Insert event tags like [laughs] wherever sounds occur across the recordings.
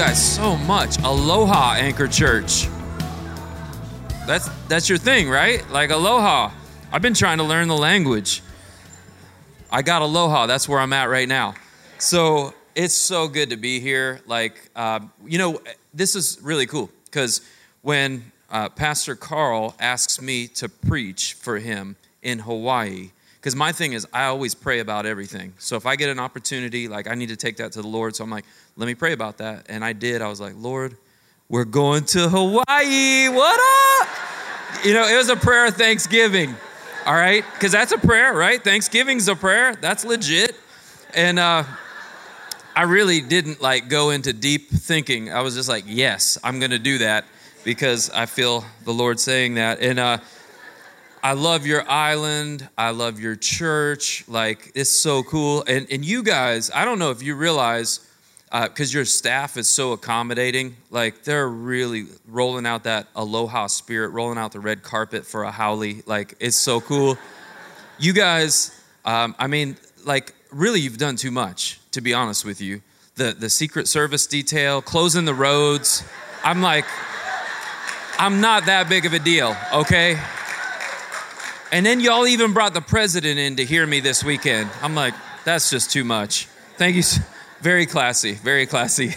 guys so much. Aloha Anchor Church. That's that's your thing, right? Like aloha. I've been trying to learn the language. I got aloha. That's where I'm at right now. So it's so good to be here. Like, uh, you know, this is really cool because when uh, Pastor Carl asks me to preach for him in Hawaii, because my thing is I always pray about everything. So if I get an opportunity, like I need to take that to the Lord, so I'm like, let me pray about that. And I did. I was like, Lord, we're going to Hawaii. What up? You know, it was a prayer of thanksgiving. All right, because that's a prayer, right? Thanksgiving's a prayer. That's legit. And uh, I really didn't like go into deep thinking. I was just like, yes, I'm going to do that because I feel the Lord saying that. And uh, I love your island. I love your church. Like, it's so cool. And, and you guys, I don't know if you realize, because uh, your staff is so accommodating, like, they're really rolling out that aloha spirit, rolling out the red carpet for a haole. Like, it's so cool. [laughs] You guys, um, I mean, like, really, you've done too much, to be honest with you. The, the Secret Service detail, closing the roads. I'm like, I'm not that big of a deal, okay? And then y'all even brought the president in to hear me this weekend. I'm like, that's just too much. Thank you. [laughs] Very classy, very classy.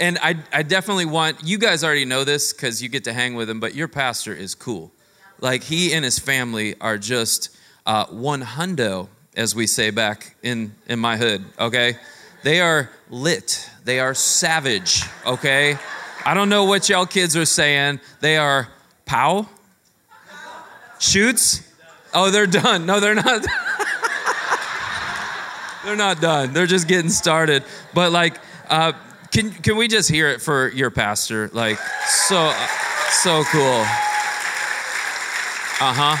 And I, I definitely want, you guys already know this because you get to hang with him, but your pastor is cool. Like, he and his family are just uh, one hundo, as we say back in, in my hood, okay? They are lit, they are savage, okay? I don't know what y'all kids are saying. They are pow, Shoots? Oh, they're done. No, they're not. they're not done. They're just getting started. But like, uh, can can we just hear it for your pastor? Like, so so cool. Uh huh.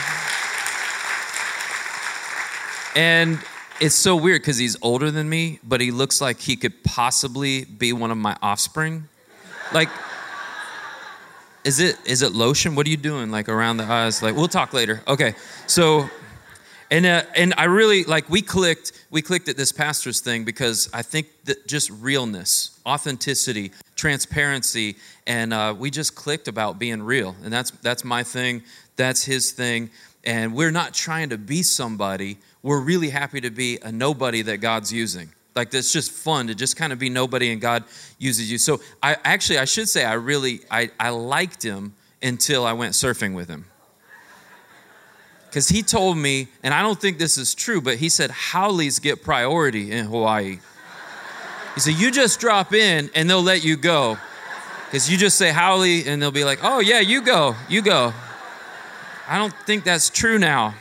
And it's so weird because he's older than me, but he looks like he could possibly be one of my offspring. Like, is it is it lotion? What are you doing like around the eyes? Like we'll talk later. Okay. So and uh, and I really like we clicked we clicked at this pastor's thing because I think that just realness, authenticity, transparency, and uh, we just clicked about being real. And that's that's my thing. That's his thing. And we're not trying to be somebody. We're really happy to be a nobody that God's using. Like it's just fun to just kind of be nobody and God uses you. So I actually I should say I really I, I liked him until I went surfing with him. Because he told me, and I don't think this is true, but he said haoles get priority in Hawaii. He said, You just drop in and they'll let you go. Because you just say haole and they'll be like, Oh, yeah, you go, you go. I don't think that's true now.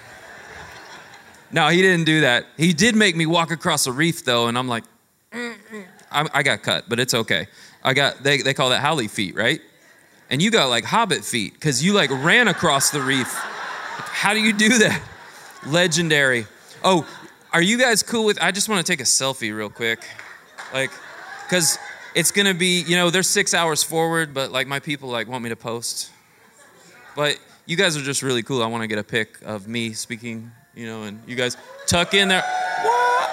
No, he didn't do that. He did make me walk across a reef though, and I'm like, I, I got cut, but it's okay. I got they, they call that haole feet, right? And you got like hobbit feet because you like ran across the reef. How do you do that? Legendary. Oh, are you guys cool with? I just want to take a selfie real quick, like, because it's gonna be you know they're six hours forward, but like my people like want me to post, but you guys are just really cool. I want to get a pic of me speaking you know, and you guys tuck in there. What?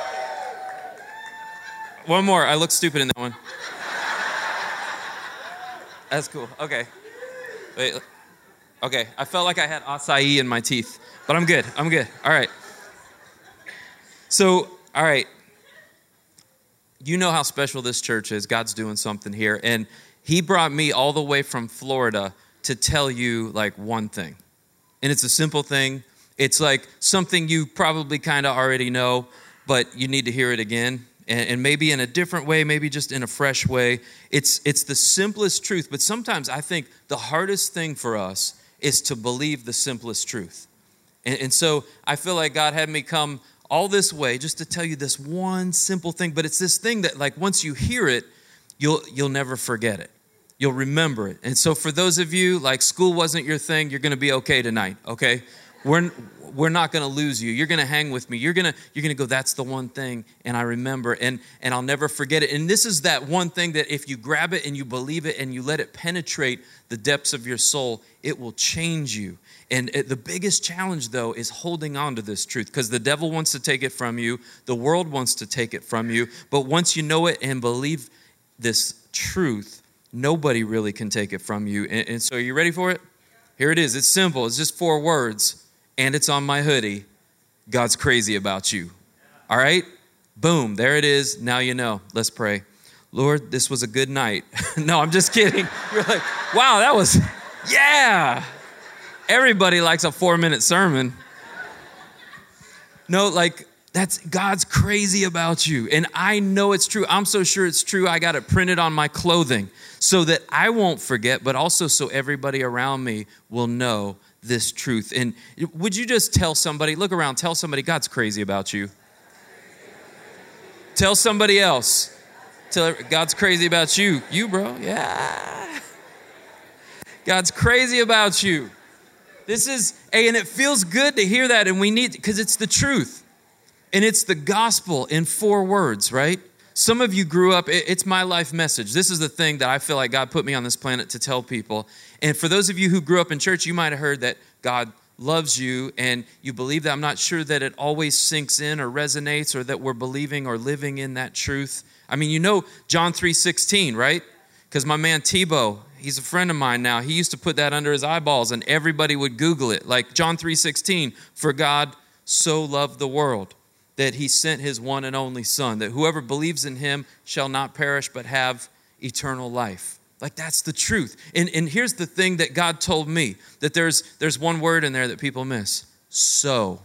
One more. I look stupid in that one. That's cool. Okay. Wait. Okay. I felt like I had acai in my teeth, but I'm good. I'm good. All right. So, all right. You know how special this church is. God's doing something here. And He brought me all the way from Florida to tell you like one thing. And it's a simple thing, it's like something you probably kind of already know, but you need to hear it again. And, and maybe in a different way, maybe just in a fresh way. It's, it's the simplest truth, but sometimes I think the hardest thing for us is to believe the simplest truth. And, and so I feel like God had me come all this way just to tell you this one simple thing, but it's this thing that, like, once you hear it, you'll, you'll never forget it you'll remember it. And so, for those of you like school wasn't your thing, you're going to be okay tonight, okay? We're, we're not going to lose you. You're going to hang with me. You're going to you're going to go that's the one thing and i remember and and i'll never forget it. And this is that one thing that if you grab it and you believe it and you let it penetrate the depths of your soul it will change you. And it, the biggest challenge though is holding on to this truth because the devil wants to take it from you. The world wants to take it from you. But once you know it and believe this truth, nobody really can take it from you. And, and so, are you ready for it? Here it is. It's simple, it's just four words, and it's on my hoodie. God's crazy about you. All right? Boom, there it is. Now you know. Let's pray. Lord, this was a good night. [laughs] no, I'm just kidding. [laughs] You're like, wow, that was, yeah. Everybody likes a four minute sermon. No, like, that's God's crazy about you. And I know it's true. I'm so sure it's true. I got it printed on my clothing so that I won't forget, but also so everybody around me will know this truth. And would you just tell somebody, look around, tell somebody, God's crazy about you. Tell somebody else. Tell God's crazy about you. You, bro. Yeah. God's crazy about you. This is, hey, and it feels good to hear that, and we need, because it's the truth. And it's the gospel in four words, right? Some of you grew up, it's my life message. This is the thing that I feel like God put me on this planet to tell people. And for those of you who grew up in church, you might have heard that God loves you and you believe that. I'm not sure that it always sinks in or resonates or that we're believing or living in that truth. I mean, you know John 3:16, right? Because my man Tebow, he's a friend of mine now. He used to put that under his eyeballs and everybody would Google it. Like John 3:16, for God so loved the world that he sent his one and only son, that whoever believes in him shall not perish but have eternal life. Like that's the truth. And, and here's the thing that God told me that there's there's one word in there that people miss. So.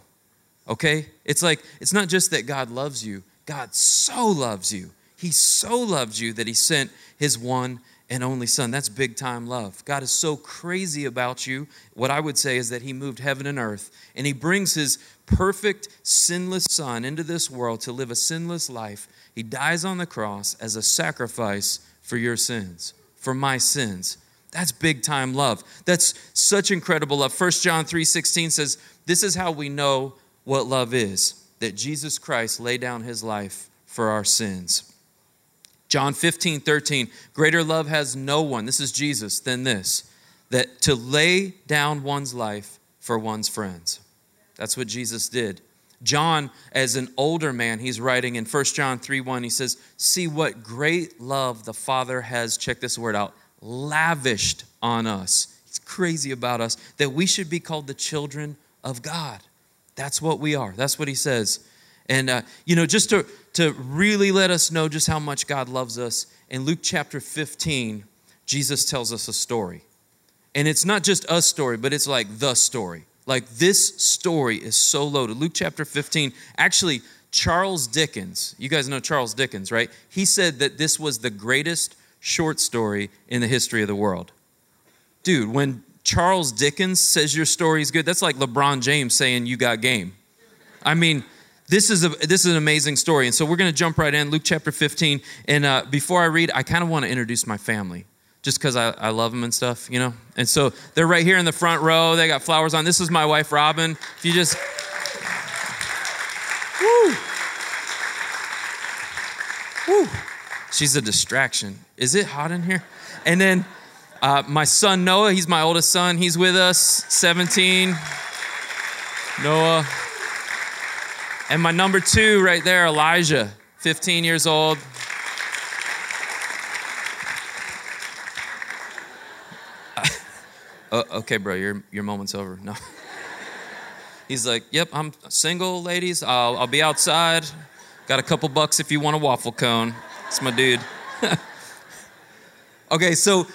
Okay? It's like it's not just that God loves you. God so loves you he so loves you that he sent his one and only son. That's big time love. God is so crazy about you. What I would say is that he moved heaven and earth and he brings his perfect, sinless son into this world to live a sinless life. He dies on the cross as a sacrifice for your sins, for my sins. That's big time love. That's such incredible love. 1 John 3:16 says, "This is how we know what love is, that Jesus Christ laid down his life for our sins." John 15, 13, greater love has no one, this is Jesus, than this, that to lay down one's life for one's friends. That's what Jesus did. John, as an older man, he's writing in 1 John 3 1, he says, See what great love the Father has, check this word out, lavished on us. He's crazy about us, that we should be called the children of God. That's what we are. That's what he says. And, uh, you know, just to, to really let us know just how much God loves us, in Luke chapter 15, Jesus tells us a story. And it's not just a story, but it's like the story. Like this story is so loaded. Luke chapter 15, actually, Charles Dickens, you guys know Charles Dickens, right? He said that this was the greatest short story in the history of the world. Dude, when Charles Dickens says your story is good, that's like LeBron James saying you got game. I mean, this is a this is an amazing story. And so we're going to jump right in luke chapter 15 and uh, before i read i kind of want to introduce my family just because I, I love them and stuff you know? And so they're right here in the front row. They got flowers on. This is my wife robin. If you just woo! Woo! She's a distraction. Is it hot in here? And then uh, my son noah he's my oldest son. He's with us 17 noah and my number two right there, Elijah, 15 years old. uh, okay, bro, your, your moment's over. No. [laughs] He's like, yep, I'm single, ladies. I'll, I'll be outside. Got a couple bucks if you want a waffle cone. It's my dude. [laughs] okay, so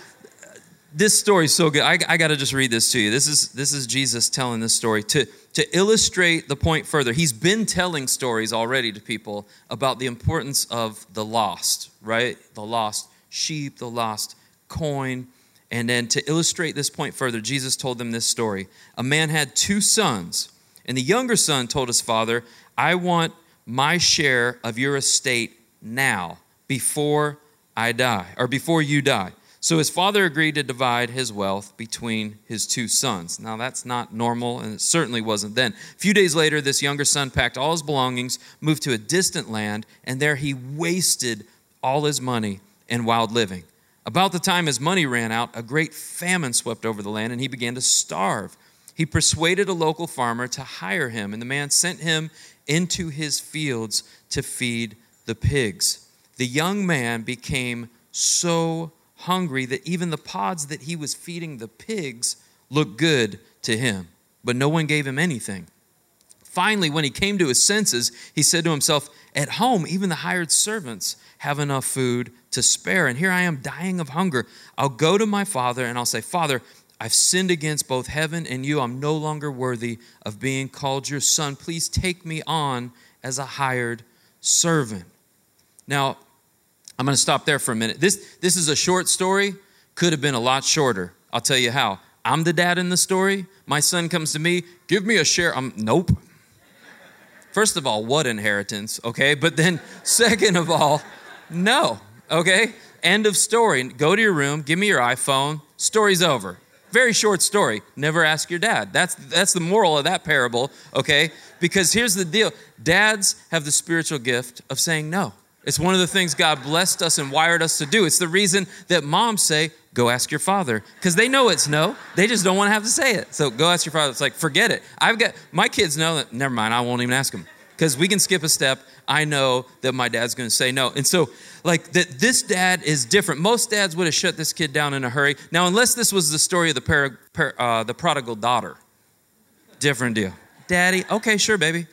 this story is so good. I, I got to just read this to you. This is this is Jesus telling this story to to illustrate the point further. He's been telling stories already to people about the importance of the lost, right? The lost sheep, the lost coin. And then to illustrate this point further, Jesus told them this story. A man had two sons, and the younger son told his father, "I want my share of your estate now, before I die, or before you die." So his father agreed to divide his wealth between his two sons. Now, that's not normal, and it certainly wasn't then. A few days later, this younger son packed all his belongings, moved to a distant land, and there he wasted all his money in wild living. About the time his money ran out, a great famine swept over the land, and he began to starve. He persuaded a local farmer to hire him, and the man sent him into his fields to feed the pigs. The young man became so hungry that even the pods that he was feeding the pigs looked good to him, but no one gave him anything. Finally, when he came to his senses, he said to himself, At home, even the hired servants have enough food to spare, and here I am dying of hunger. I'll go to my father and I'll say, Father, I've sinned against both heaven and you. I'm no longer worthy of being called your son. Please take me on as a hired servant. Now, I'm going to stop there for a minute. This, this is a short story, could have been a lot shorter. I'll tell you how. I'm the dad in the story. My son comes to me, give me a share. I'm, nope. First of all, what inheritance, okay? But then, [laughs] second of all, no, okay? End of story. Go to your room, give me your iPhone, story's over. Very short story. Never ask your dad. That's, that's the moral of that parable, okay? Because here's the deal dads have the spiritual gift of saying no. It's one of the things God blessed us and wired us to do. It's the reason that moms say, go ask your father, because they know it's no. They just don't want to have to say it. So go ask your father. It's like, forget it. I've got, my kids know that, never mind, I won't even ask them. Because we can skip a step. I know that my dad's going to say no. And so, like, that this dad is different. Most dads would have shut this kid down in a hurry. Now, unless this was the story of the, par- par- uh, the prodigal daughter, different deal. Daddy, okay, sure, baby.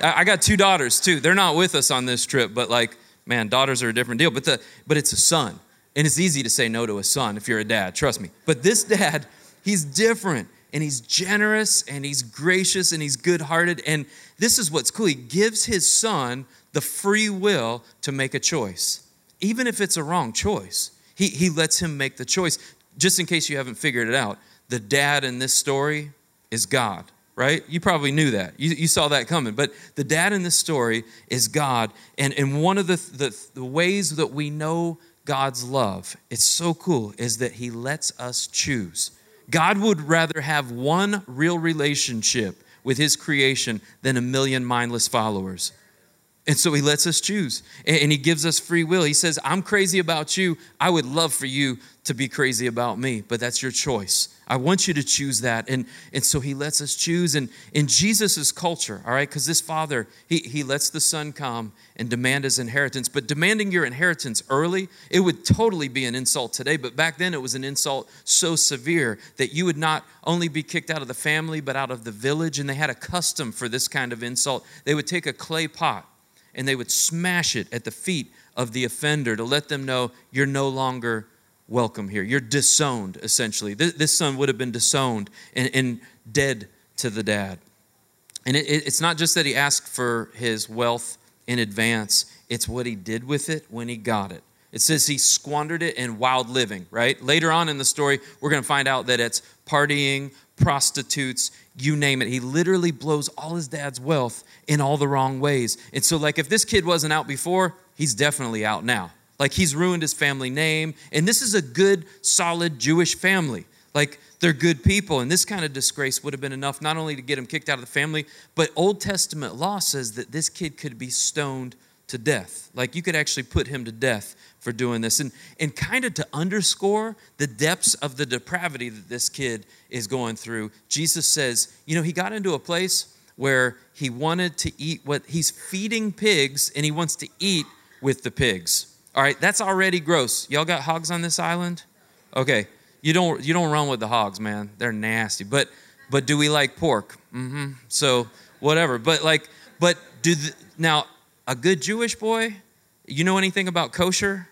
I got two daughters too. They're not with us on this trip, but like, man, daughters are a different deal. But the but it's a son. And it's easy to say no to a son if you're a dad, trust me. But this [laughs] dad, he's different and he's generous and he's gracious and he's good-hearted and this is what's cool. He gives his son the free will to make a choice. Even if it's a wrong choice. He he lets him make the choice. Just in case you haven't figured it out, the dad in this story is God right? You probably knew that. You, you saw that coming. But the dad in this story is God. And, and one of the, the, the ways that we know God's love, it's so cool, is that he lets us choose. God would rather have one real relationship with his creation than a million mindless followers. And so he lets us choose and he gives us free will. He says, I'm crazy about you. I would love for you to be crazy about me, but that's your choice. I want you to choose that. And, and so he lets us choose. And in Jesus' culture, all right, because this father, he, he lets the son come and demand his inheritance. But demanding your inheritance early, it would totally be an insult today. But back then, it was an insult so severe that you would not only be kicked out of the family, but out of the village. And they had a custom for this kind of insult. They would take a clay pot and they would smash it at the feet of the offender to let them know you're no longer welcome here. You're disowned, essentially. This, this son would have been disowned and, and dead to the dad. And it, it, it's not just that he asked for his wealth in advance, it's what he did with it when he got it. It says he squandered it in wild living, right? Later on in the story, we're going to find out that it's partying, prostitutes, you name it. He literally blows all his dad's wealth in all the wrong ways. And so, like, if this kid wasn't out before, he's definitely out now. Like, he's ruined his family name. And this is a good, solid Jewish family. Like, they're good people. And this kind of disgrace would have been enough not only to get him kicked out of the family, but Old Testament law says that this kid could be stoned to death. Like, you could actually put him to death for doing this. And, and kind of to underscore the depths of the depravity that this kid is going through, Jesus says, you know, he got into a place where he wanted to eat what he's feeding pigs and he wants to eat with the pigs. All right, that's already gross. Y'all got hogs on this island? Okay. You don't you don't run with the hogs, man. They're nasty. But but do we like pork? Mm-hmm. So whatever. But like but do the, now a good Jewish boy you know anything about kosher?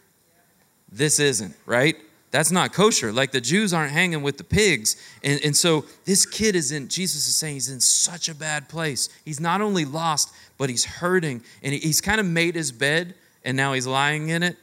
This isn't, right? That's not kosher. Like the Jews aren't hanging with the pigs. And, and so this kid is in, Jesus is saying he's in such a bad place. He's not only lost, but he's hurting. And he's kind of made his bed and now he's lying in it.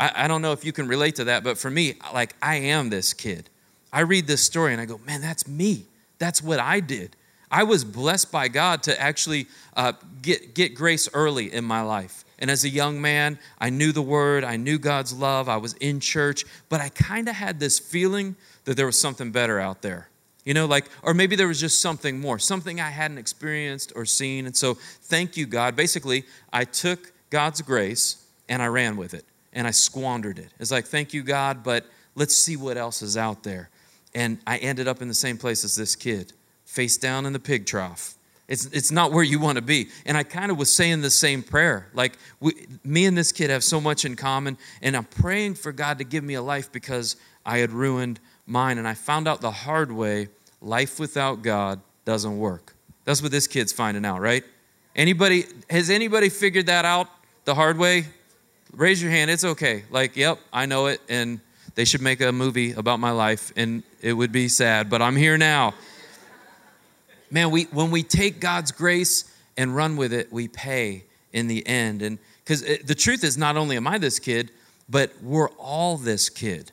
I, I don't know if you can relate to that, but for me, like I am this kid. I read this story and I go, man, that's me. That's what I did. I was blessed by God to actually uh, get, get grace early in my life. And as a young man, I knew the word, I knew God's love, I was in church, but I kind of had this feeling that there was something better out there. You know, like, or maybe there was just something more, something I hadn't experienced or seen. And so, thank you, God. Basically, I took God's grace and I ran with it and I squandered it. It's like, thank you, God, but let's see what else is out there. And I ended up in the same place as this kid, face down in the pig trough. It's, it's not where you want to be. And I kind of was saying the same prayer. Like, we, me and this kid have so much in common, and I'm praying for God to give me a life because I had ruined mine. And I found out the hard way life without God doesn't work. That's what this kid's finding out, right? Anybody, has anybody figured that out the hard way? Raise your hand. It's okay. Like, yep, I know it. And they should make a movie about my life, and it would be sad, but I'm here now. Man, we, when we take God's grace and run with it, we pay in the end. And because eh, the truth is, not only am I this kid, but we're all this kid.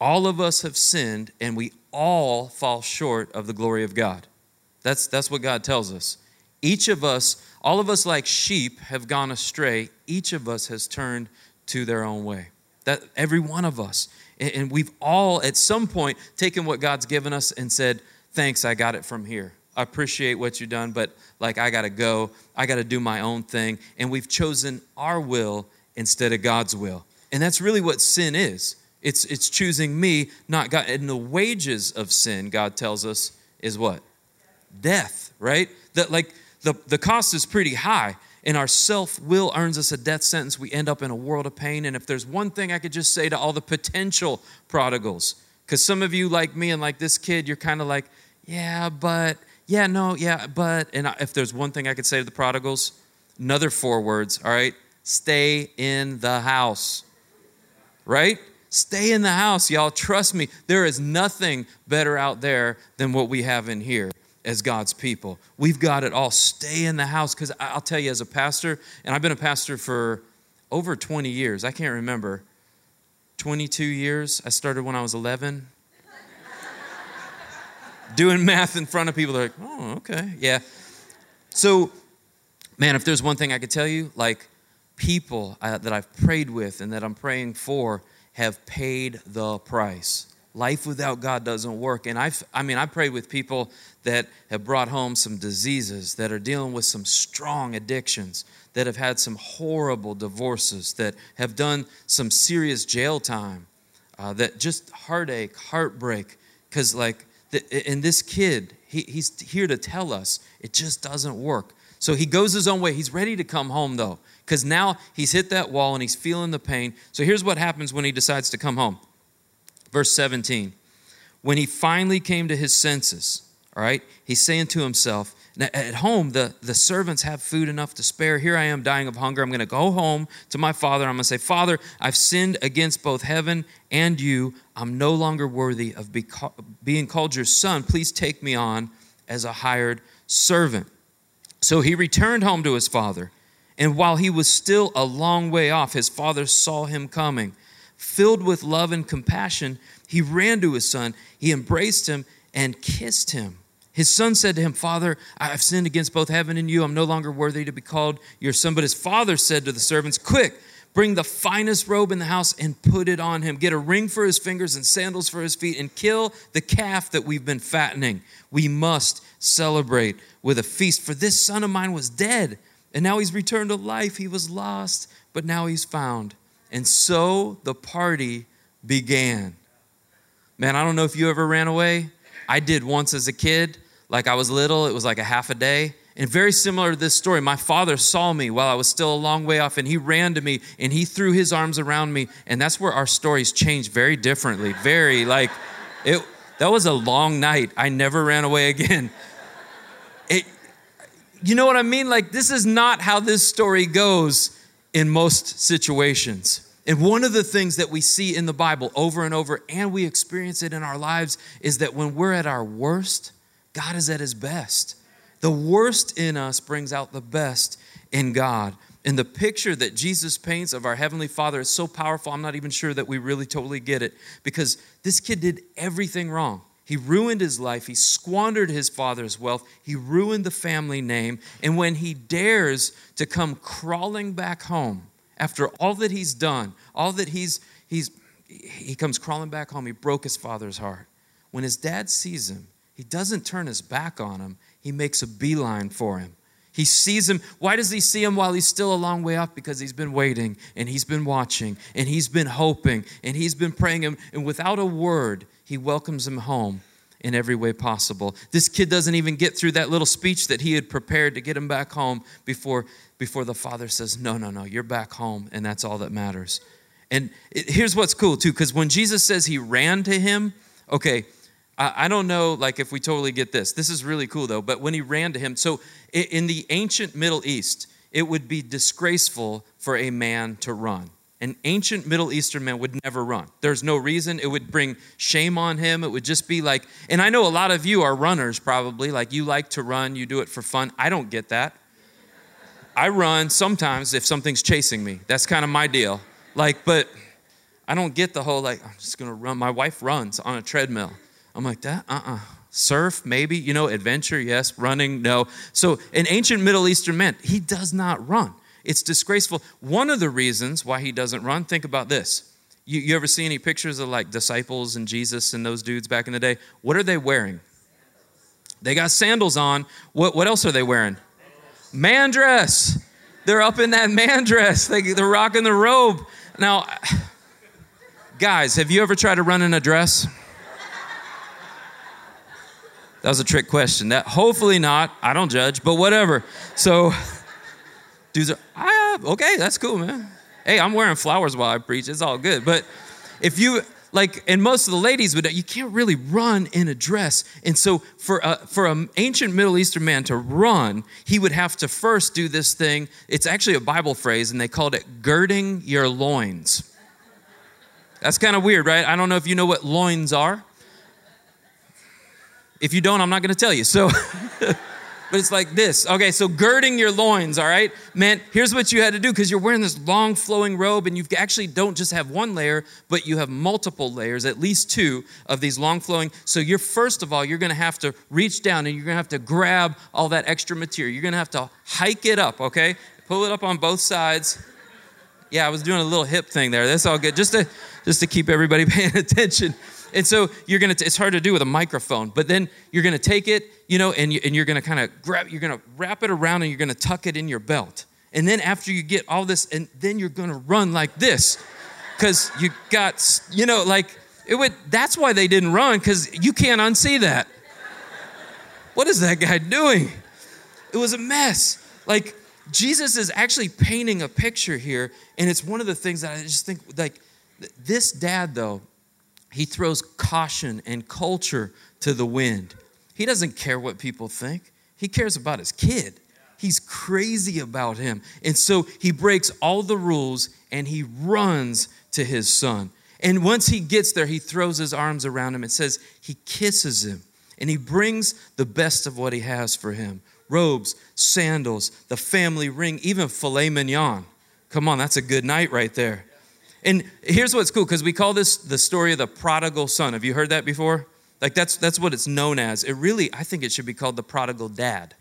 All of us have sinned, and we all fall short of the glory of God. That's, that's what God tells us. Each of us, all of us like sheep, have gone astray. Each of us has turned to their own way. That every one of us. And we've all, at some point, taken what God's given us and said, Thanks, I got it from here. I appreciate what you've done, but like, I got to go. I got to do my own thing. And we've chosen our will instead of God's will. And that's really what sin is it's, it's choosing me, not God. And the wages of sin, God tells us, is what? Death, right? That like the, the cost is pretty high and our self will earns us a death sentence, we end up in a world of pain. And if there's one thing I could just say to all the potential prodigals, because some of you, like me and like this kid, you're kind of like, yeah, but, yeah, no, yeah, but. And if there's one thing I could say to the prodigals, another four words, all right? Stay in the house, right? Stay in the house, y'all. Trust me, there is nothing better out there than what we have in here as God's people. We've got it all. Stay in the house. Because I'll tell you, as a pastor, and I've been a pastor for over 20 years, I can't remember. 22 years. I started when I was 11. [laughs] Doing math in front of people, they're like, oh, okay. Yeah. So, man, if there's one thing I could tell you, like people uh, that I've prayed with and that I'm praying for have paid the price life without God doesn't work. And I've, I mean, I prayed with people that have brought home some diseases, that are dealing with some strong addictions, that have had some horrible divorces, that have done some serious jail time, uh, that just heartache, heartbreak. Because, like, the, and this kid, he, he's here to tell us it just doesn't work. So he goes his own way. He's ready to come home, though, because now he's hit that wall and he's feeling the pain. So here's what happens when he decides to come home Verse 17. When he finally came to his senses, all right, he's saying to himself, at home, the, the servants have food enough to spare. Here I am dying of hunger. I'm going to go home to my father. I'm going to say, Father, I've sinned against both heaven and you. I'm no longer worthy of be, being called your son. Please take me on as a hired servant. So he returned home to his father. And while he was still a long way off, his father saw him coming filled with love and compassion, he ran to his son, he embraced him, and kissed him. His son said to him, Father, I've sinned against both heaven and you. I'm no longer worthy to be called your son. But his father said to the servants, Quick, bring the finest robe in the house and put it on him. Get a ring for his fingers and sandals for his feet, and kill the calf that we've been fattening. We must celebrate with a feast. For this son of mine was dead, and now he's returned to life. He was lost, but now he's found. And so the party began. Man, I don't know if you ever ran away. I did once as a kid. Like I was little, it was like a half a day. And very similar to this story, my father saw me while I was still a long way off, and he ran to me and he threw his arms around me. And that's where our stories changed very differently. Very like it that was a long night. I never ran away again. It, you know what I mean? Like, this is not how this story goes in most situations. And one of the things that we see in the Bible over and over, and we experience it in our lives, is that when we're at our worst, God is at his best. The worst in us brings out the best in God. And the picture that Jesus paints of our Heavenly Father is so powerful, I'm not even sure that we really totally get it because this kid did everything wrong. He ruined his life. He squandered his father's wealth. He ruined the family name. And when he dares to come crawling back home after all that he's done, all that he's, he's, he comes crawling back home. He broke his father's heart. When his dad sees him, he doesn't turn his back on him, he makes a beeline for him. He sees him. Why does he see him while he's still a long way off? Because he's been waiting and he's been watching and he's been hoping and he's been praying him. And without a word, he welcomes him home. in every way possible. This kid doesn't even get through that little speech that he had prepared to get him back home before, before the father says, No, no, no, you're back home, and that's all that matters. And it, here's what's cool, too, because when Jesus says he ran to him, okay, I, don't know, like, if we totally get this. This is really cool, though, but when he ran to him, so in the ancient Middle East, it would be disgraceful for a man to run. An ancient Middle Eastern man would never run. There's no reason. It would bring shame on him. It would just be like, and I know a lot of you are runners probably, like you like to run, you do it for fun. I don't get that. I run sometimes if something's chasing me. That's kind of my deal. Like, but I don't get the whole, like, I'm just gonna run. My wife runs on a treadmill. I'm like, that? Uh uh Surf, maybe, you know, adventure, yes. Running, no. So, an ancient Middle Eastern man, he does not run. It's disgraceful. One of the reasons why he doesn't run, think about this. You, you ever see any pictures of like disciples and Jesus and those dudes back in the day? What are they wearing? They got sandals on. What, what else are they wearing? Man dress. They're up in that man dress. They, they're rocking the robe. Now, [sighs] guys, have you ever tried to run in a dress? That was a trick question. That hopefully not. I don't judge, but whatever. So [laughs] dudes are, ah, okay, that's cool, man. Hey, I'm wearing flowers while I preach. It's all good. But if you like, and most of the ladies would, you can't really run in a dress. And so for a, for an ancient Middle Eastern man to run, he would have to first do this thing. It's actually a Bible phrase, and they called it girding your loins. That's kind of weird, right? I don't know if you know what loins are. If you don't, I'm not going to tell you. So. [laughs] but it's like this. Okay, so girding your loins, all right, meant here's what you had to do because you're wearing this long flowing robe and you actually don't just have one layer, but you have multiple layers, at least two of these long flowing. So you're first of all, you're gonna have to reach down and you're gonna have to grab all that extra material. You're gonna have to hike it up, okay? Pull it up on both sides. Yeah, I was doing a little hip thing there. That's all good. Just to just to keep everybody [laughs] paying attention. And so you're gonna, it's hard to do with a microphone, but then you're gonna take it, you know, and, you, and you're gonna kind of grab, you're gonna wrap it around and you're gonna tuck it in your belt. And then after you get all this, and then you're gonna run like this. Cause you got, you know, like, it would, that's why they didn't run, because you can't unsee that. What is that guy doing? It was a mess. Like, Jesus is actually painting a picture here, and it's one of the things that I just think, like, this dad, though, he throws caution and culture to the wind. He doesn't care what people think, he cares about his kid. He's crazy about him. And so he breaks all the rules and he runs to his son. And once he gets there, he throws his arms around him and says, he kisses him. And he brings the best of what he has for him robes, sandals, the family ring, even filet mignon. Come on, that's a good night right there. And here's what's cool because we call this the story of the prodigal son. Have you heard that before? Like that's that's what it's known as. It really, I think it should be called the prodigal dad.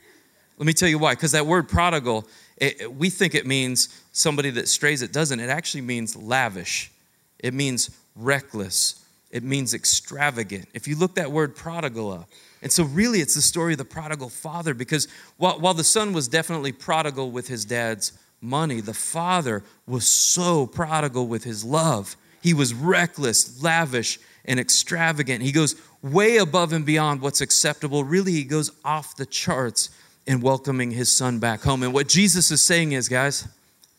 Let me tell you why. Because that word prodigal, it, we think it means somebody that strays. It doesn't. It actually means lavish. It means reckless. It means extravagant. If you look that word prodigal up. And so, really, it's the story of the prodigal father because while, while the son was definitely prodigal with his dad's money. The father was so prodigal with his love. He was reckless, lavish, and extravagant. He goes way above and beyond what's acceptable. Really, he goes off the charts in welcoming his son back home. And what Jesus is saying is, guys,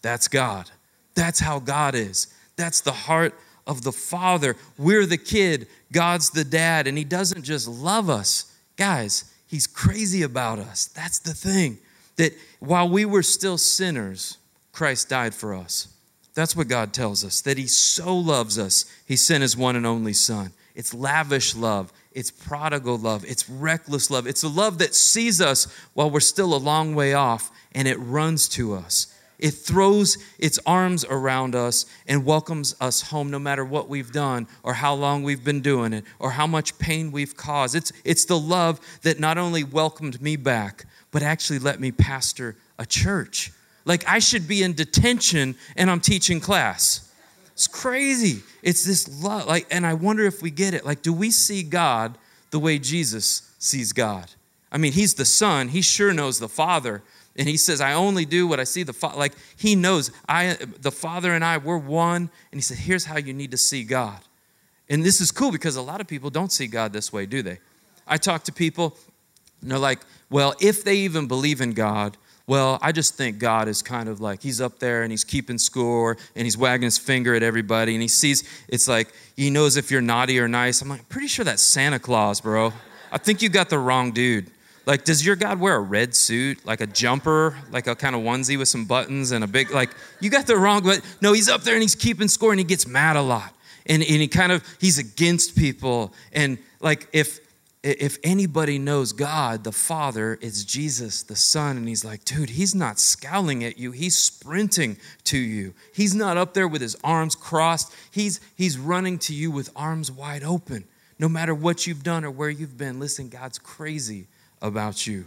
that's God. That's how God is. That's the heart of the Father. We're the kid, God's the dad, and He doesn't just love us. Guys, He's crazy about us. That's the thing that while we were still sinners, Christ died for us. That's what God tells us, that He so loves us, He sent His one and only Son. It's lavish love, it's prodigal love, it's reckless love. It's a love that sees us while we're still a long way off and it runs to us. It throws its arms around us and welcomes us home no matter what we've done or how long we've been doing it or how much pain we've caused. It's, it's the love that not only welcomed me back, but actually let me pastor a church. Like I should be in detention and I'm teaching class. It's crazy. It's this love. Like, and I wonder if we get it. Like, do we see God the way Jesus sees God? I mean, he's the son. He sure knows the father. And he says, I only do what I see the father. Like he knows I the father and I, we're one. And he said, Here's how you need to see God. And this is cool because a lot of people don't see God this way, do they? I talk to people, and they're like, well, if they even believe in God, well, I just think God is kind of like he's up there and he's keeping score and he's wagging his finger at everybody and he sees it's like he knows if you're naughty or nice. I'm like, pretty sure that's Santa Claus, bro. I think you got the wrong dude. Like, does your God wear a red suit, like a jumper, like a kind of onesie with some buttons and a big, like, you got the wrong, but no, he's up there and he's keeping score and he gets mad a lot. And, and he kind of, he's against people. And like, if, if anybody knows God, the Father, it's Jesus, the Son. And he's like, dude, he's not scowling at you. He's sprinting to you. He's not up there with his arms crossed. He's, he's running to you with arms wide open. No matter what you've done or where you've been, listen, God's crazy about you.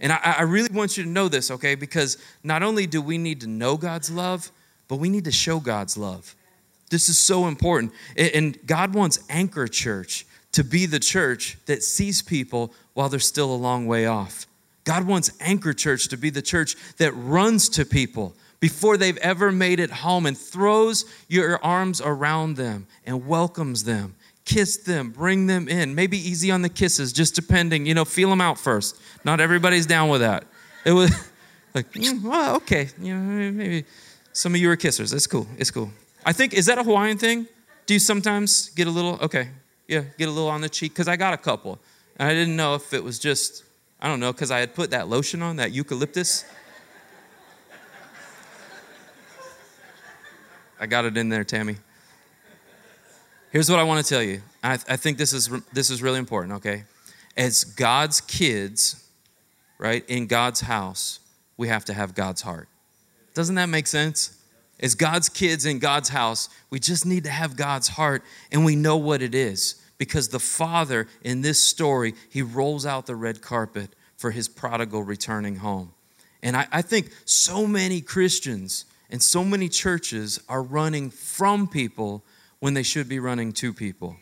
And I, I really want you to know this, okay? Because not only do we need to know God's love, but we need to show God's love. This is so important. And God wants Anchor Church to be the church that sees people while they're still a long way off. God wants Anchor Church to be the church that runs to people before they've ever made it home and throws your arms around them and welcomes them. Kiss them, bring them in. Maybe easy on the kisses, just depending, you know, feel them out first. Not everybody's down with that. It was [laughs] like, mm, well, okay, you know, maybe some of you are kissers. That's cool. It's cool. I think, is that a Hawaiian thing? Do you sometimes get a little, okay, yeah, get a little on the cheek because I got a couple. And I didn't know if it was just, I don't know, because I had put that lotion on, that eucalyptus. I got it in there, Tammy. Here's what I want to tell you. I, I think this is, this is really important, okay? As God's kids, right, in God's house, we have to have God's heart. Doesn't that make sense? As God's kids in God's house, we just need to have God's heart and we know what it is because the Father in this story, he rolls out the red carpet for his prodigal returning home. And I, I think so many Christians and so many churches are running from people when they should be running to people.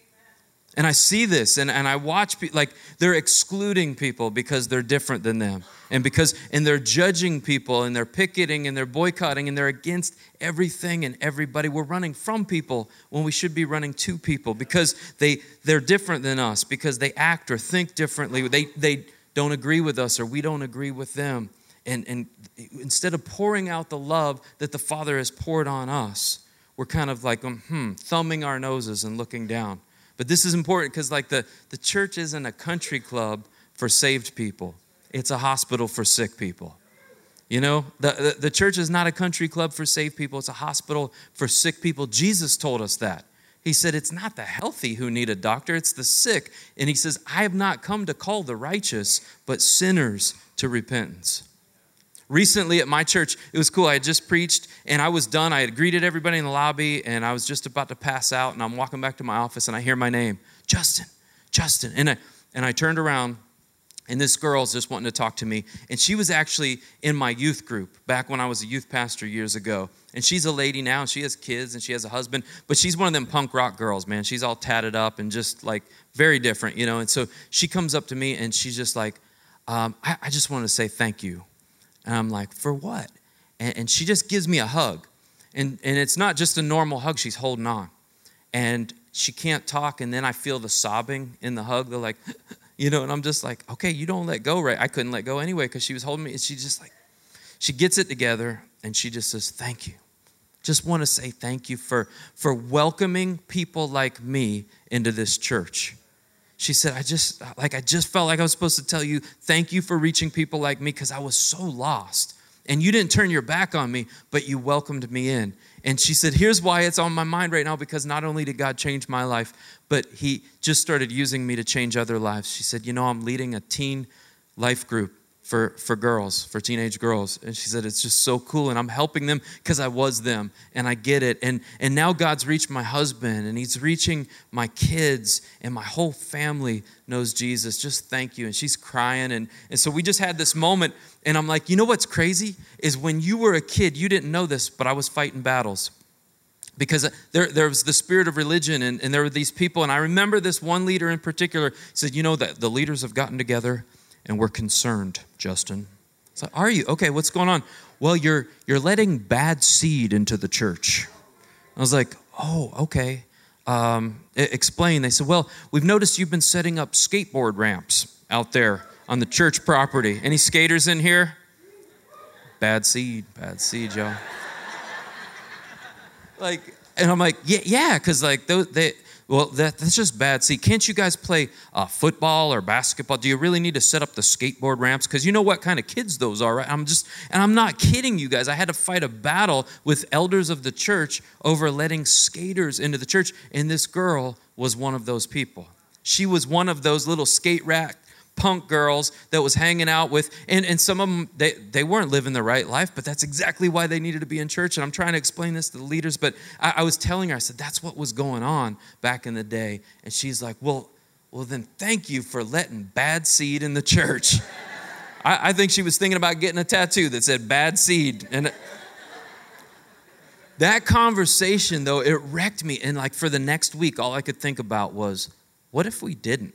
And I see this and, and I watch, like, they're excluding people because they're different than them. And because, and they're judging people and they're picketing and they're boycotting and they're against everything and everybody. We're running from people when we should be running to people because they, they're different than us, because they act or think differently. They, they don't agree with us or we don't agree with them. And, and instead of pouring out the love that the Father has poured on us, we're kind of like, um, hmm, thumbing our noses and looking down. But this is important because, like, the, the church isn't a country club for saved people, it's a hospital for sick people. You know, the, the, the, church is not a country club for saved people, it's a hospital for sick people. Jesus told us that. He said, It's not the healthy who need a doctor, it's the sick. And he says, I have not come to call the righteous, but sinners to repentance. Recently at my church, it was cool. I had just preached and I was done. I had greeted everybody in the lobby and I was just about to pass out. And I'm walking back to my office and I hear my name, Justin, Justin. And I, and I turned around and this girl's just wanting to talk to me. And she was actually in my youth group back when I was a youth pastor years ago. And she's a lady now, and she has kids and she has a husband, but she's one of them punk rock girls, man. She's all tatted up and just like very different, you know. And so she comes up to me and she's just like, um, I, I just want to say thank you and I'm like, for what? And, and she just gives me a hug. And, and it's not just a normal hug, she's holding on. And she can't talk. And then I feel the sobbing in the hug. They're like, [laughs] you know, and I'm just like, okay, you don't let go, right? I couldn't let go anyway because she was holding me. And she just like, she gets it together and she just says, thank you. Just want to say thank you for, for welcoming people like me into this church she said, I just, like, I just felt like I was supposed to tell you, thank you for reaching people like me because I was so lost. And you didn't turn your back on me, but you welcomed me in. And she said, Here's why it's on my mind right now because not only did God change my life, but He just started using me to change other lives. She said, You know, I'm leading a teen life group for, for girls, for teenage girls. And she said, It's just so cool. And I'm helping them because I was them and I get it. And, and now God's reached my husband and He's reaching my kids and my whole family knows Jesus. Just thank you. And she's crying. And, and so we just had this moment. And I'm like, You know what's crazy? Is when you were a kid, you didn't know this, but I was fighting battles because uh, there, there was the spirit of religion and, and there were these people and i remember this one leader in particular said you know that the leaders have gotten together and we're concerned, Justin. So, like, are you? Okay, what's going on? Well, you're you're letting bad seed into the church. I was like, oh, okay. um, explain. They said, Well, we've noticed you've been setting up skateboard ramps out there on the church property. Any skaters in here? Bad seed, bad seed, y'all. [laughs] like, and I'm like, yeah, yeah, because like those, they, well, that, that's just bad. See, can't you guys play uh, football or basketball? Do you really need to set up the skateboard ramps? Because you know what kind of kids those are, right? I'm just, and I'm not kidding you guys. I had to fight a battle with elders of the church over letting skaters into the church, and this girl was one of those people. She was one of those little skate rack punk girls that was hanging out with and, and some of them they, they weren't living the right life but that's exactly why they needed to be in church and i'm trying to explain this to the leaders but I, I was telling her i said that's what was going on back in the day and she's like well well then thank you for letting bad seed in the church. [laughs] I, I think she was thinking about getting a tattoo that said bad seed and that conversation though it wrecked me and like for the next week all i could think about was what if we didn't?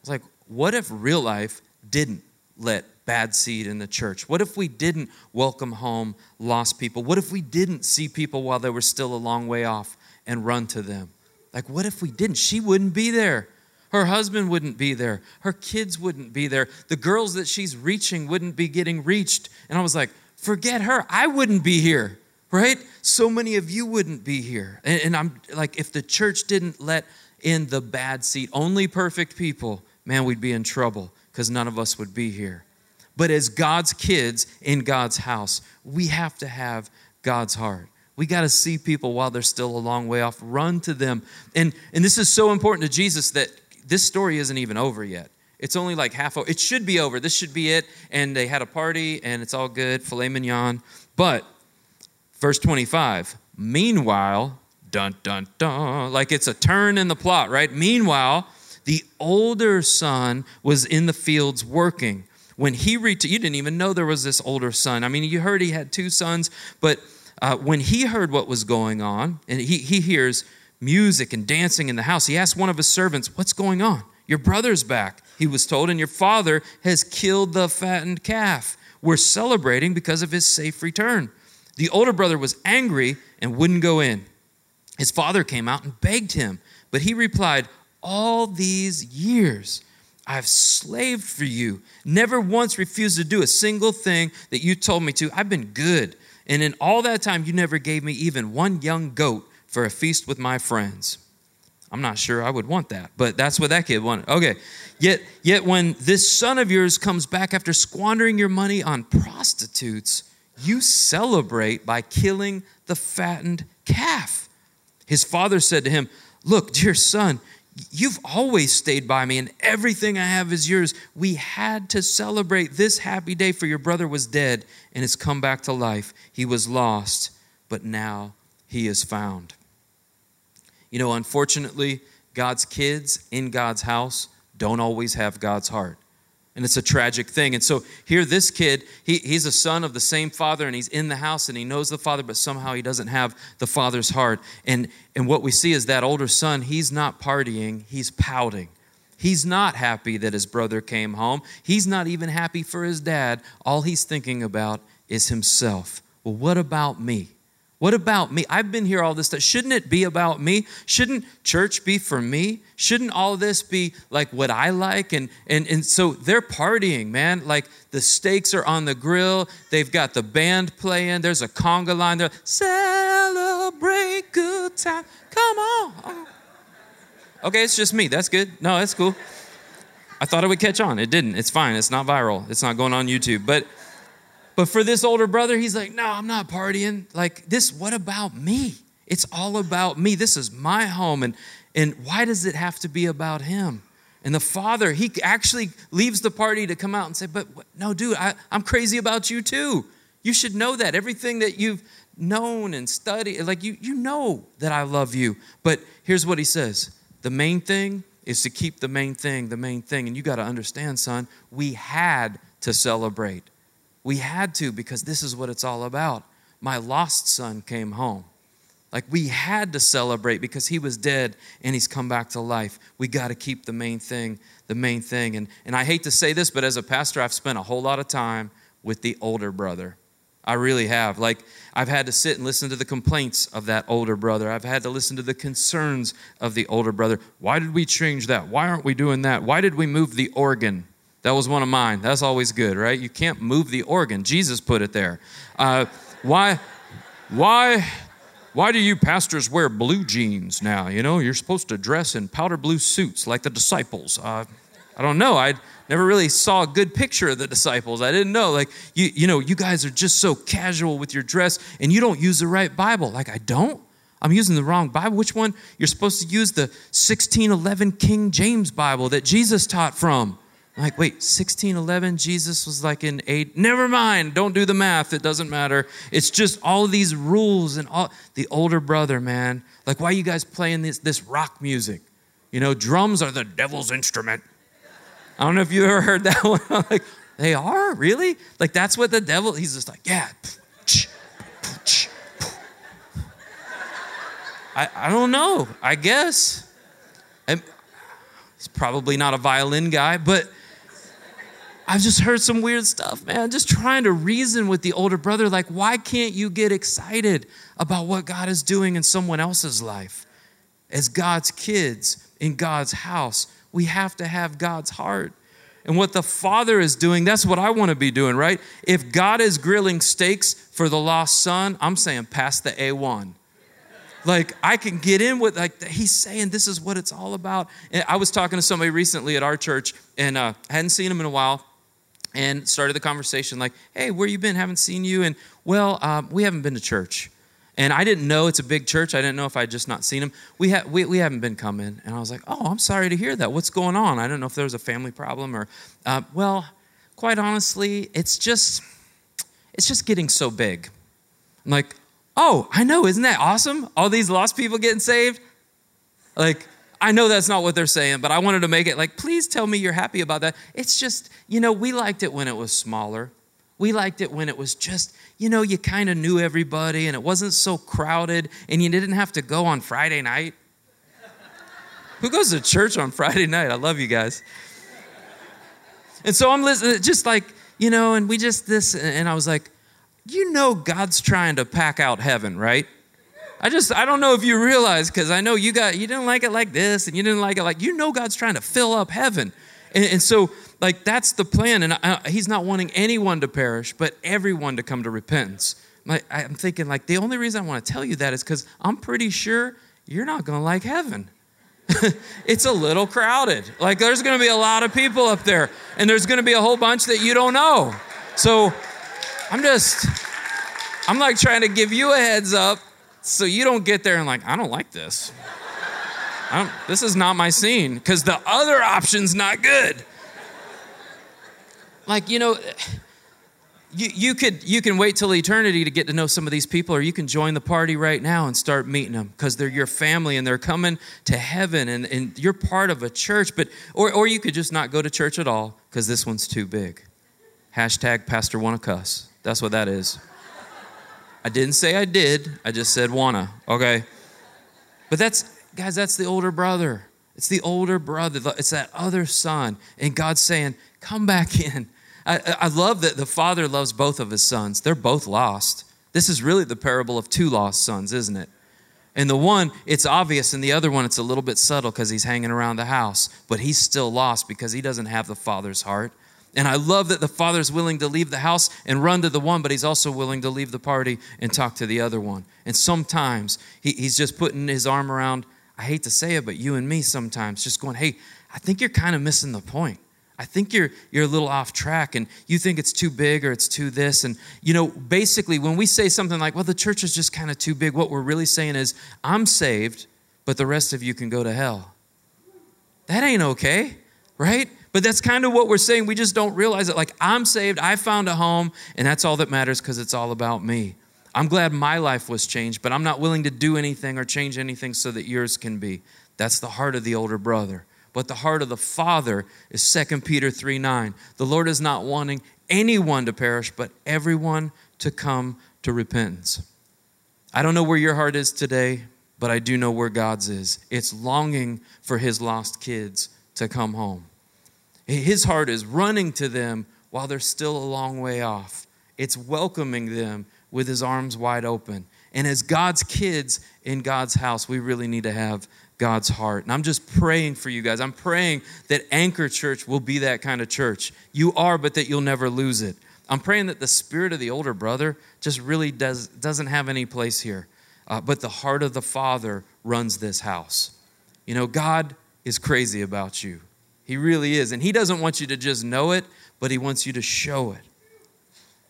It's like what if real life didn't let bad seed in the church? What if we didn't welcome home lost people? What if we didn't see people while they were still a long way off and run to them? Like, what if we didn't? She wouldn't be there. Her husband wouldn't be there. Her kids wouldn't be there. The girls that she's reaching wouldn't be getting reached. And I was like, forget her. I wouldn't be here, right? So many of you wouldn't be here. And, I'm like, if the church didn't let in the bad seed, only perfect people, man, we'd be in trouble because none of us would be here. But as God's kids in God's house, we have to have God's heart. We got to see people while they're still a long way off, run to them. And, and this is so important to Jesus that this story isn't even over yet. It's only like half over. It should be over. This should be it. And they had a party and it's all good, filet mignon. But verse 25, meanwhile, dun dun dun, like it's a turn in the plot, right? Meanwhile, the older son was in the fields working. When he returned, you didn't even know there was this older son. I mean, you heard he had two sons, but uh, when he heard what was going on, and he, he hears music and dancing in the house, he asked one of his servants, What's going on? Your brother's back, he was told, and your father has killed the fattened calf. We're celebrating because of his safe return. The older brother was angry and wouldn't go in. His father came out and begged him, but he replied, all these years. I've slaved for you, never once refused to do a single thing that you told me to. I've been good. And in all that time, you never gave me even one young goat for a feast with my friends. I'm not sure I would want that, but that's what that kid wanted. Okay. Yet, yet when this son of yours comes back after squandering your money on prostitutes, you celebrate by killing the fattened calf. His father said to him, Look, dear son, You've always stayed by me, and everything I have is yours. We had to celebrate this happy day, for your brother was dead and has come back to life. He was lost, but now he is found. You know, unfortunately, God's kids in God's house don't always have God's heart and it's a tragic thing. And so here, this kid, he, he's a son of the same father, and he's in the house, and he knows the father, but somehow he doesn't have the father's heart. And and what we see is that older son, he's not partying, he's pouting. He's not happy that his brother came home. He's not even happy for his dad. All he's thinking about is himself. Well, what about me? What about me? I've been here all this time. Shouldn't it be about me? Shouldn't church be for me? Shouldn't all this be like what I like? And and and so they're partying, man. Like the steaks are on the grill. They've got the band playing. There's a conga line there. Celebrate good time. Come on. Okay, it's just me. That's good. No, that's cool. I thought it would catch on. It didn't. It's fine. It's not viral. It's not going on YouTube. But but for this older brother, he's like, no, I'm not partying. Like, this, what about me? It's all about me. This is my home. And, and why does it have to be about him? And the father, he actually leaves the party to come out and say, But no, dude, I, I'm crazy about you too. You should know that. Everything that you've known and studied, like you, you know that I love you. But here's what he says the main thing is to keep the main thing the main thing. And you got to understand, son, we had to celebrate. We had to because this is what it's all about. My lost son came home. Like we had to celebrate because he was dead and he's come back to life. We got to keep the main thing, the main thing. And, and I hate to say this, but as a pastor, I've spent a whole lot of time with the older brother. I really have. Like, I've had to sit and listen to the complaints of that older brother. I've had to listen to the concerns of the older brother. Why did we change that? Why aren't we doing that? Why did we move the organ? That was one of mine. That's always good, right? You can't move the organ. Jesus put it there. Uh, why? Why? Why do you pastors wear blue jeans now? You know, you're supposed to dress in powder blue suits like the disciples. Uh, I don't know. I never really saw a good picture of the disciples. I didn't know. Like, you, you know, you guys are just so casual with your dress and you don't use the right Bible. Like, I don't. I'm using the wrong Bible. Which one? You're supposed to use the 1611 King James Bible that Jesus taught from. I'm like, wait, 1611, Jesus was like in eight. Never mind, don't do the math, it doesn't matter. It's just all these rules and all the older brother, man. Like, why are you guys playing this, this rock music? You know, drums are the devil's instrument. I don't know if you ever heard that [laughs] one. I'm like, they are? Really? Like, that's what the devil, he's just like, yeah. I, I don't know. I guess. he's probably not a violin guy, but I've just heard some weird stuff, man. Just trying to reason with the older brother, like, why can't you get excited about what God is doing in someone else's life? As God's kids in God's house, we have to have God's heart. And what the Father is doing, that's what I want to be doing, right? If God is grilling steaks for the lost son, I'm saying pass the A1 like I can get in with like he's saying this is what it's all about. And I was talking to somebody recently at our church and uh, hadn't seen him in a while, and started the conversation like, "Hey, where you been? Haven't seen you." And well, um, we haven't been to church, and I didn't know it's a big church. I didn't know if I'd just not seen him. We ha- we, we haven't been coming, and I was like, "Oh, I'm sorry to hear that. What's going on?" I don't know if there was a family problem or, uh, well, quite honestly, it's just it's just getting so big. I'm like, "Oh, I know, isn't that awesome? All these lost people getting saved." Like I know that's not what they're saying, but I wanted to make it like, please tell me you're happy about that. It's just, you know, we liked it when it was smaller. We liked it when it was just, you know, you kind of knew everybody and it wasn't so crowded and you didn't have to go on Friday night. Who goes to church on Friday night? I love you guys. And so I'm listening, uh, just like, you know, and we just this, and I was like, you know, God's trying to pack out heaven, right? I just, I don't know if you realize, because I know you got, you didn't like it like this and you didn't like it like, you know, God's trying to fill up heaven. And, and so, like, that's the plan. And I, He's not wanting anyone to perish, but everyone to come to repentance. Like, I'm thinking, like, the only reason I want to tell you that is because I'm pretty sure you're not going to like heaven. [laughs] it's a little crowded. Like, there's going to be a lot of people up there, and there's going to be a whole bunch that you don't know. So, I'm just, I'm like trying to give you a heads up so you don't get there and like, I don't like this. Don't, this is not my scene because the other option's not good. Like, you know, you, you could you can wait till eternity to get to know some of these people or you can join the party right now and start meeting them because they're your family and they're coming to heaven and, and you're part of a church but or, or you could just not go to church at all because this one's too big hashtag pastor wanna cuss that's what that is I didn't say I did, I just said wanna, okay? But that's, guys, that's the older brother. It's the older brother, it's that other son. And God's saying, come back in. I, I love that the father loves both of his sons. They're both lost. This is really the parable of two lost sons, isn't it? And the one, it's obvious, and the other one, it's a little bit subtle because he's hanging around the house, but he's still lost because he doesn't have the father's heart. And I love that the father's willing to leave the house and run to the one, but he's also willing to leave the party and talk to the other one. And sometimes he, he's just putting his arm around, I hate to say it, but you and me sometimes, just going, hey, I think you're kind of missing the point. I think you're you're a little off track and you think it's too big or it's too this and you know basically when we say something like well the church is just kind of too big what we're really saying is I'm saved but the rest of you can go to hell. That ain't okay, right? But that's kind of what we're saying. We just don't realize it. Like, I'm saved, I found a home, and that's all that matters because it's all about me. I'm glad my life was changed, but I'm not willing to do anything or change anything so that yours can be. That's the heart of the older brother. But the heart of the father is 2 Peter 3 9. The Lord is not wanting anyone to perish, but everyone to come to repentance. I don't know where your heart is today, but I do know where God's is. It's longing for his lost kids to come home. His heart is running to them while they're still a long way off. it's welcoming them with his arms wide open. And as God's kids in God's house, we really need to have God's heart. And I'm just praying for you guys. I'm praying that Anchor Church will be that kind of church. You are, but that you'll never lose it. I'm praying that the spirit of the older brother just really does, doesn't have any place here. Uh, but the heart of the Father runs this house. You know, God is crazy about you. He really is. And He doesn't want you to just know it, but He wants you to show it.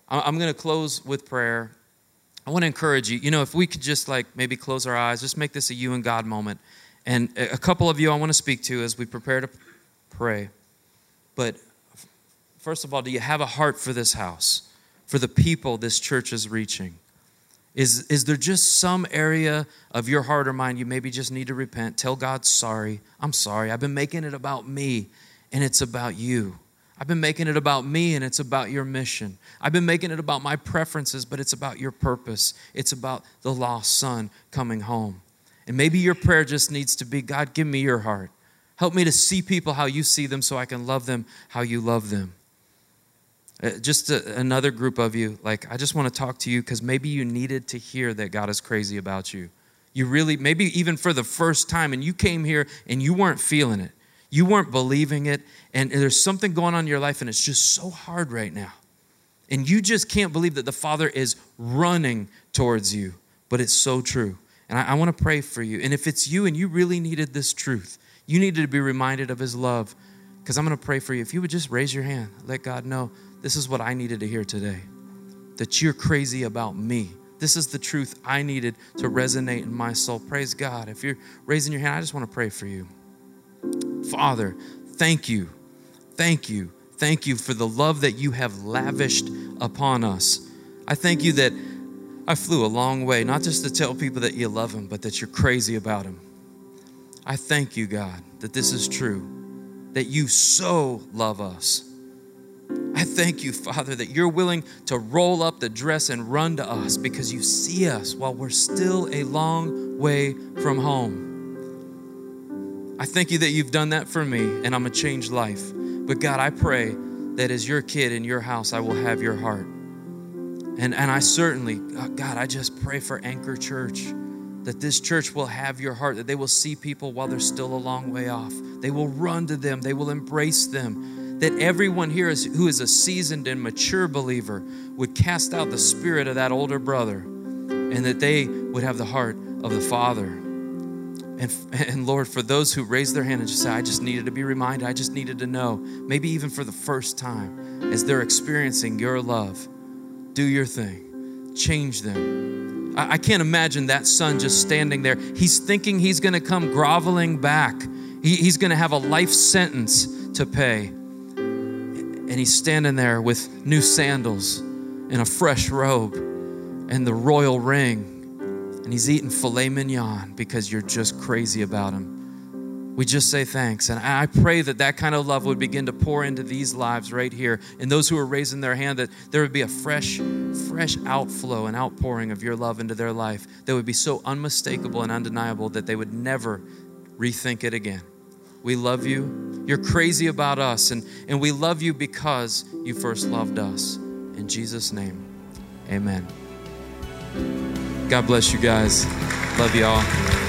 I'm going to close with prayer. I want to encourage you. You know, if we could just like maybe close our eyes, just make this a you and God moment. And a couple of you I want to speak to as we prepare to pray. But first of all, do you have a heart for this house, for the people this church is reaching? Is, is there just some area of your heart or mind you maybe just need to repent? Tell God, sorry, I'm sorry. I've been making it about me, and it's about you. I've been making it about me and it's about your mission. I've been making it about my preferences, but it's about your purpose. It's about the lost son coming home. And maybe your prayer just needs to be God, give me your heart. Help me to see people how you see them so I can love them how you love them. Uh, just a, another group of you, like, I just want to talk to you because maybe you needed to hear that God is crazy about you. You really, maybe even for the first time, and you came here and you weren't feeling it. You weren't believing it, and there's something going on in your life, and it's just so hard right now. And you just can't believe that the Father is running towards you, but it's so true. And I, I want to pray for you. And if it's you and you really needed this truth, you needed to be reminded of His love, because I'm going to pray for you. If you would just raise your hand, let God know this is what I needed to hear today that you're crazy about me. This is the truth I needed to resonate in my soul. Praise God. If you're raising your hand, I just want to pray for you. Father, thank you, thank you, thank you for the love that you have lavished upon us. I thank you that I flew a long way, not just to tell people that you love them, but that you're crazy about them. I thank you, God, that this is true, that you so love us. I thank you, Father, that you're willing to roll up the dress and run to us because you see us while we're still a long way from home. I thank you that you've done that for me and I'm a changed life. But God, I pray that as your kid in your house, I will have your heart. And, and I certainly, uh, God, I just pray for Anchor Church that this church will have your heart, that they will see people while they're still a long way off. They will run to them, they will embrace them. That everyone here is, who is a seasoned and mature believer would cast out the spirit of that older brother and that they would have the heart of the Father. And, and Lord, for those who raise their hand and just say, I just needed to be reminded, I just needed to know, maybe even for the first time, as they're experiencing your love, do your thing, change them. I, I can't imagine that son just standing there. He's thinking he's going to come groveling back, he, he's going to have a life sentence to pay. And he's standing there with new sandals and a fresh robe and the royal ring and he's eating filet mignon because you're just crazy about him. We just say thanks. And I pray that that kind of love would begin to pour into these lives right here. And those who are raising their hand, that there would be a fresh, fresh outflow and outpouring of your love into their life that would be so unmistakable and undeniable that they would never rethink it again. We love you. You're crazy about us. And, and we love you because you first loved us. In Jesus' name, amen. God bless you guys. Love you all.